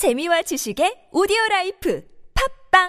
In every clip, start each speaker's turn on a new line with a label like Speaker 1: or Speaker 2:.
Speaker 1: 재미와 지식의 오디오 life 팟빵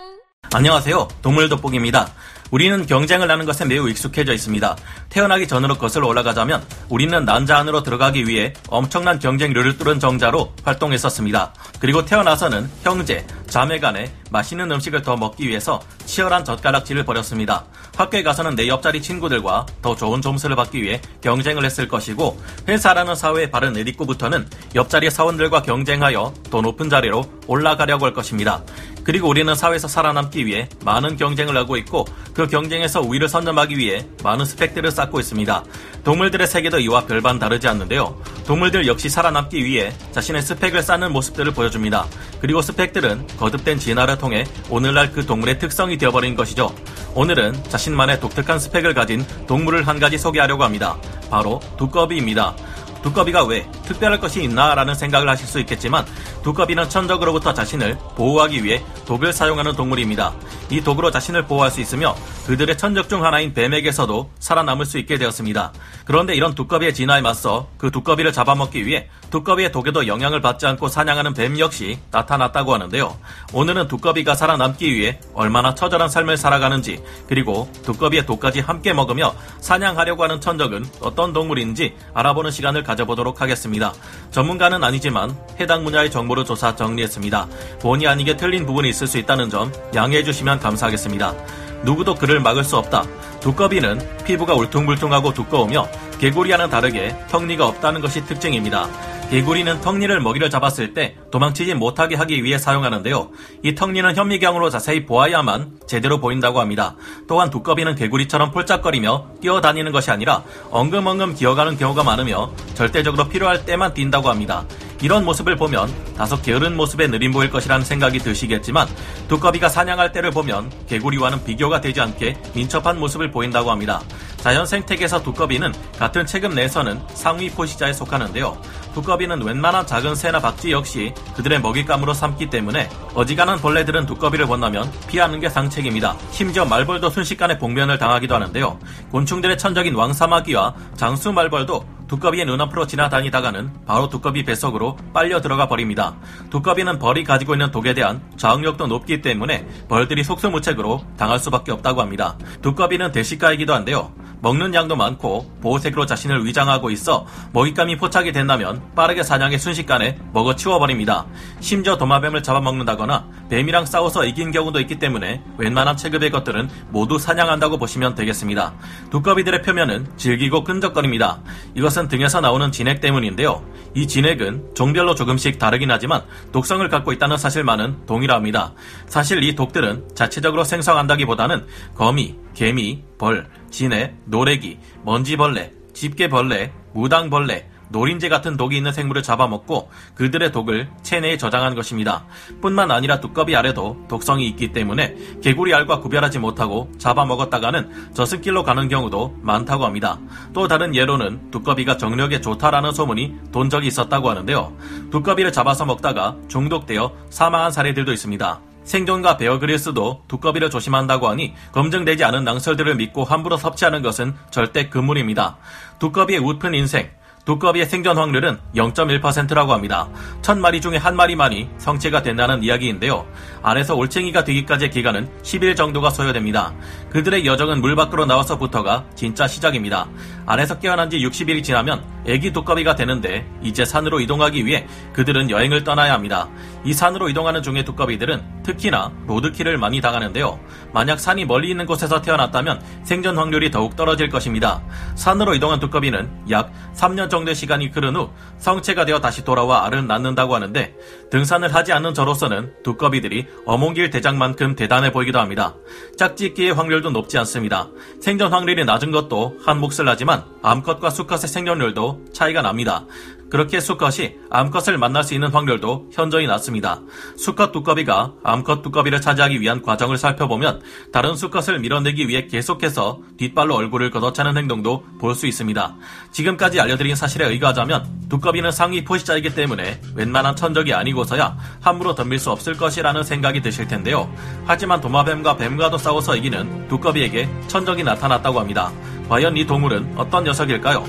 Speaker 2: 안녕하세요. 동물 돋보기입니다. 우리는 경쟁을 하는 것에 매우 익숙해져 있습니다. 태어나기 전으로 거슬러 올라가자면 우리는 난자 안으로 들어가기 위해 엄청난 경쟁률을 뚫은 정자로 활동했었습니다. 그리고 태어나서는 형제, 자매 간에 맛있는 음식을 더 먹기 위해서 치열한 젓가락질을 벌였습니다. 학교에 가서는 내 옆자리 친구들과 더 좋은 점수를 받기 위해 경쟁을 했을 것이고 회사라는 사회에 발을 내딛고부터는 옆자리 사원들과 경쟁하여 더 높은 자리로 올라가려고 할 것입니다. 그리고 우리는 사회에서 살아남기 위해 많은 경쟁을 하고 있고 그 경쟁에서 우위를 선점하기 위해 많은 스펙들을 쌓고 있습니다. 동물들의 세계도 이와 별반 다르지 않는데요. 동물들 역시 살아남기 위해 자신의 스펙을 쌓는 모습들을 보여줍니다. 그리고 스펙들은 거듭된 진화를 통해 오늘날 그 동물의 특성이 되어버린 것이죠. 오늘은 자신만의 독특한 스펙을 가진 동물을 한 가지 소개하려고 합니다. 바로 두꺼비입니다. 두꺼비가 왜 특별할 것이 있나 라는 생각을 하실 수 있겠지만 두꺼비는 천적으로부터 자신을 보호하기 위해 독을 사용하는 동물입니다. 이 독으로 자신을 보호할 수 있으며 그들의 천적 중 하나인 뱀에게서도 살아남을 수 있게 되었습니다. 그런데 이런 두꺼비의 진화에 맞서 그 두꺼비를 잡아먹기 위해 두꺼비의 독에도 영향을 받지 않고 사냥하는 뱀 역시 나타났다고 하는데요. 오늘은 두꺼비가 살아남기 위해 얼마나 처절한 삶을 살아가는지 그리고 두꺼비의 독까지 함께 먹으며 사냥하려고 하는 천적은 어떤 동물인지 알아보는 시간을 가져보도록 하겠습니다. 전문가는 아니지만 해당 분야의 정보 를 조사 정리했습니다. 본의 아니게 틀린 부분이 있을 수 있다는 점 양해해 주시면 감사하겠습니다. 누구도 그를 막을 수 없다. 두꺼비는 피부가 울퉁불퉁하고 두꺼우며 개구리와는 다르게 턱니가 없다는 것이 특징입니다. 개구리는 턱니를 먹이를 잡았을 때 도망치지 못하게 하기 위해 사용하는데요. 이 턱니는 현미경으로 자세히 보아야만 제대로 보인다고 합니다. 또한 두꺼비는 개구리처럼 폴짝거리며 뛰어다니는 것이 아니라 엉금엉금 기어가는 경우가 많으며 절대적으로 필요할 때만 뛴다고 합니다. 이런 모습을 보면 다소 게으른 모습에 느림 보일 것이라는 생각이 드시겠지만 두꺼비가 사냥할 때를 보면 개구리와는 비교가 되지 않게 민첩한 모습을 보인다고 합니다. 자연 생태계에서 두꺼비는 같은 체급 내에서는 상위 포시자에 속하는데요. 두꺼비는 웬만한 작은 새나 박쥐 역시 그들의 먹잇감으로 삼기 때문에 어지간한 벌레들은 두꺼비를 본다면 피하는 게 상책입니다. 심지어 말벌도 순식간에 봉변을 당하기도 하는데요. 곤충들의 천적인 왕사마귀와 장수 말벌도 두꺼비의 눈앞으로 지나다니다가는 바로 두꺼비 뱃속으로 빨려 들어가 버립니다. 두꺼비는 벌이 가지고 있는 독에 대한 저항력도 높기 때문에 벌들이 속수무책으로 당할 수밖에 없다고 합니다. 두꺼비는 대식가이기도 한데요. 먹는 양도 많고 보호색으로 자신을 위장하고 있어 먹잇감이 포착이 된다면 빠르게 사냥해 순식간에 먹어 치워버립니다. 심지어 도마뱀을 잡아먹는다거나 뱀이랑 싸워서 이긴 경우도 있기 때문에 웬만한 체급의 것들은 모두 사냥한다고 보시면 되겠습니다. 두꺼비들의 표면은 질기고 끈적거립니다. 이것은 등에서 나오는 진액 때문인데요. 이 진액은 종별로 조금씩 다르긴 하지만 독성을 갖고 있다는 사실만은 동일합니다. 사실 이 독들은 자체적으로 생성한다기보다는 거미, 개미, 벌, 진해, 노래기, 먼지벌레, 집게벌레, 무당벌레, 노린재 같은 독이 있는 생물을 잡아먹고 그들의 독을 체내에 저장한 것입니다. 뿐만 아니라 두꺼비 알에도 독성이 있기 때문에 개구리 알과 구별하지 못하고 잡아먹었다가는 저승길로 가는 경우도 많다고 합니다. 또 다른 예로는 두꺼비가 정력에 좋다라는 소문이 돈 적이 있었다고 하는데요. 두꺼비를 잡아서 먹다가 중독되어 사망한 사례들도 있습니다. 생존과 베어그릴스도 두꺼비를 조심한다고 하니 검증되지 않은 낭설들을 믿고 함부로 섭취하는 것은 절대 금물입니다. 두꺼비의 웃픈 인생, 두꺼비의 생존 확률은 0.1%라고 합니다. 천 마리 중에 한 마리만이 성체가 된다는 이야기인데요. 안에서 올챙이가 되기까지의 기간은 10일 정도가 소요됩니다. 그들의 여정은 물 밖으로 나와서부터가 진짜 시작입니다. 안에서 깨어난 지 60일이 지나면 애기 두꺼비가 되는데 이제 산으로 이동하기 위해 그들은 여행을 떠나야 합니다. 이 산으로 이동하는 중에 두꺼비들은 특히나 로드킬을 많이 당하는데요. 만약 산이 멀리 있는 곳에서 태어났다면 생존 확률이 더욱 떨어질 것입니다. 산으로 이동한 두꺼비는 약 3년 정도의 시간이 흐른 후 성체가 되어 다시 돌아와 알을 낳는다고 하는데 등산을 하지 않는 저로서는 두꺼비들이 어몽길 대장만큼 대단해 보이기도 합니다. 짝짓기의 확률도 높지 않습니다. 생존 확률이 낮은 것도 한 몫을 하지만 암컷과 수컷의 생존율도 차이가 납니다. 그렇게 수컷이 암컷을 만날 수 있는 확률도 현저히 낮습니다. 수컷 두꺼비가 암컷 두꺼비를 차지하기 위한 과정을 살펴보면 다른 수컷을 밀어내기 위해 계속해서 뒷발로 얼굴을 걷어차는 행동도 볼 수 있습니다. 지금까지 알려드린 사실에 의거하자면 두꺼비는 상위 포시자이기 때문에 웬만한 천적이 아니고서야 함부로 덤빌 수 없을 것이라는 생각이 드실 텐데요. 하지만 도마뱀과 뱀과도 싸워서 이기는 두꺼비에게 천적이 나타났다고 합니다. 과연 이 동물은 어떤 녀석일까요?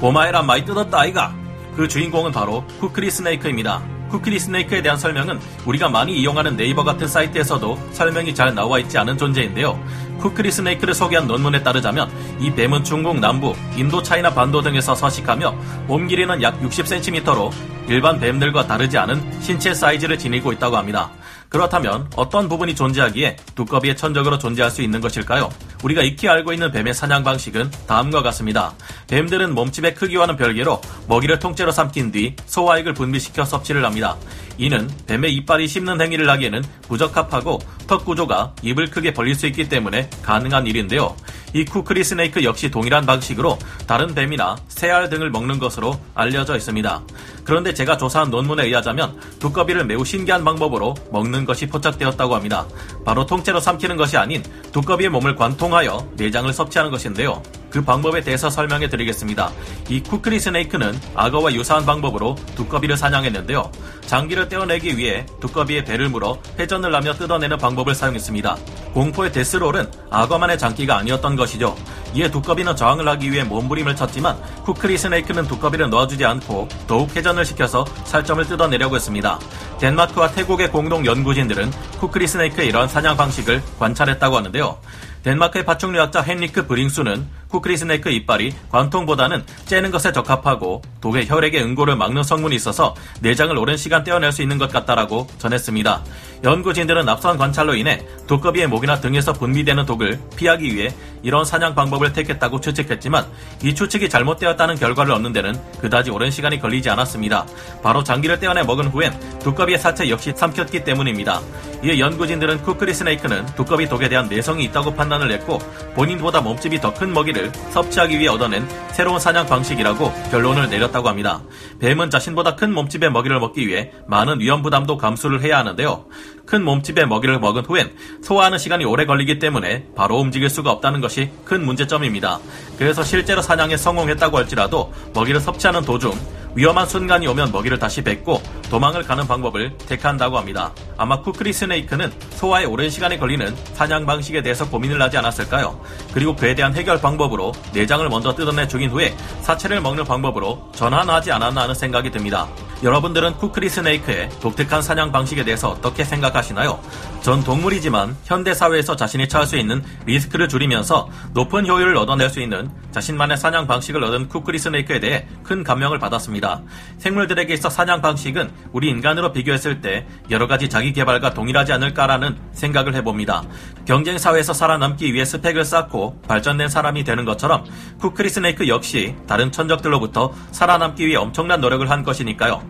Speaker 2: 고마해라 많이 뜯었다 아이가 그 주인공은 바로 kukri snake입니다. kukri snake에 대한 설명은 우리가 많이 이용하는 네이버 같은 사이트에서도 설명이 잘 나와 있지 않은 존재인데요. kukri snake를 소개한 논문에 따르자면 이 뱀은 중국 남부, 인도 차이나 반도 등에서 서식하며 몸 길이는 약 60cm로 일반 뱀들과 다르지 않은 신체 사이즈를 지니고 있다고 합니다. 그렇다면 어떤 부분이 존재하기에 두꺼비의 천적으로 존재할 수 있는 것일까요? 우리가 익히 알고 있는 뱀의 사냥 방식은 다음과 같습니다. 뱀들은 몸집의 크기와는 별개로 먹이를 통째로 삼킨 뒤 소화액을 분비시켜 섭취를 합니다. 이는 뱀의 이빨이 씹는 행위를 하기에는 부적합하고 턱 구조가 입을 크게 벌릴 수 있기 때문에 가능한 일인데요. 이 쿠크리 스네이크 역시 동일한 방식으로 다른 뱀이나 새알 등을 먹는 것으로 알려져 있습니다. 그런데 제가 조사한 논문에 의하자면 두꺼비를 매우 신기한 방법으로 먹는 것이 포착되었다고 합니다. 바로 통째로 삼키는 것이 아닌 두꺼비의 몸을 관통하여 내장을 섭취하는 것인데요. 그 방법에 대해서 설명해 드리겠습니다. 이 쿠크리 스네이크는 악어와 유사한 방법으로 두꺼비를 사냥했는데요. 장기를 떼어내기 위해 두꺼비의 배를 물어 회전을 하며 뜯어내는 방법을 사용했습니다. 공포의 데스롤은 악어만의 장기가 아니었던 것이죠. 이에 두꺼비는 저항을 하기 위해 몸부림을 쳤지만 kukri snake는 두꺼비를 놓아주지 않고 더욱 회전을 시켜서 살점을 뜯어내려고 했습니다. 덴마크와 태국의 공동 연구진들은 kukri snake의 이러한 사냥 방식을 관찰했다고 하는데요. 덴마크의 파충류학자 헨리크 브링수는 kukri snake 이빨이 관통보다는 째는 것에 적합하고 독에 혈액의 응고를 막는 성분이 있어서 내장을 오랜 시간 떼어낼 수 있는 것 같다라고 전했습니다. 연구진들은 앞선 관찰로 인해 두꺼비의 목이나 등에서 분비되는 독을 피하기 위해 이런 사냥 방법을 택했다고 추측했지만 이 추측이 잘못되었다는 결과를 얻는 데는 그다지 오랜 시간이 걸리지 않았습니다. 바로 장기를 떼어내 먹은 후엔 두꺼비의 사체 역시 삼켰기 때문입니다. 이에 연구진들은 쿠크리 스네이크는 두꺼비 독에 대한 내성이 있다고 판단을 했고 본인보다 몸집이 더 큰 먹이를 섭취하기 위해 얻어낸 새로운 사냥 방식이라고 결론을 내렸다고 합니다. 뱀은 자신보다 큰 몸집의 먹이를 먹기 위해 많은 위험 부담도 감수를 해야 하는데요. 큰 몸집의 먹이를 먹은 후엔 소화하는 시간이 오래 걸리기 때문에 바로 움직일 수가 없다는 것이 큰 문제 점입니다. 그래서 실제로 사냥에 성공했다고 할지라도 먹이를 섭취하는 도중 위험한 순간이 오면 먹이를 다시 뱉고 도망을 가는 방법을 택한다고 합니다. 아마 쿠크리 스네이크는 소화에 오랜 시간이 걸리는 사냥 방식에 대해서 고민을 하지 않았을까요? 그리고 그에 대한 해결 방법으로 내장을 먼저 뜯어내 죽인 후에 사체를 먹는 방법으로 전환하지 않았나 하는 생각이 듭니다. 여러분들은 쿠크리 스네이크의 독특한 사냥 방식에 대해서 어떻게 생각하시나요? 전 동물이지만 현대 사회에서 자신이 처할 수 있는 리스크를 줄이면서 높은 효율을 얻어낼 수 있는 자신만의 사냥 방식을 얻은 쿠크리 스네이크에 대해 큰 감명을 받았습니다. 생물들에게 있어 사냥 방식은 우리 인간으로 비교했을 때 여러 가지 자기 개발과 동일하지 않을까라는 생각을 해봅니다. 경쟁 사회에서 살아남기 위해 스펙을 쌓고 발전된 사람이 되는 것처럼 쿠크리 스네이크 역시 다른 천적들로부터 살아남기 위해 엄청난 노력을 한 것이니까요.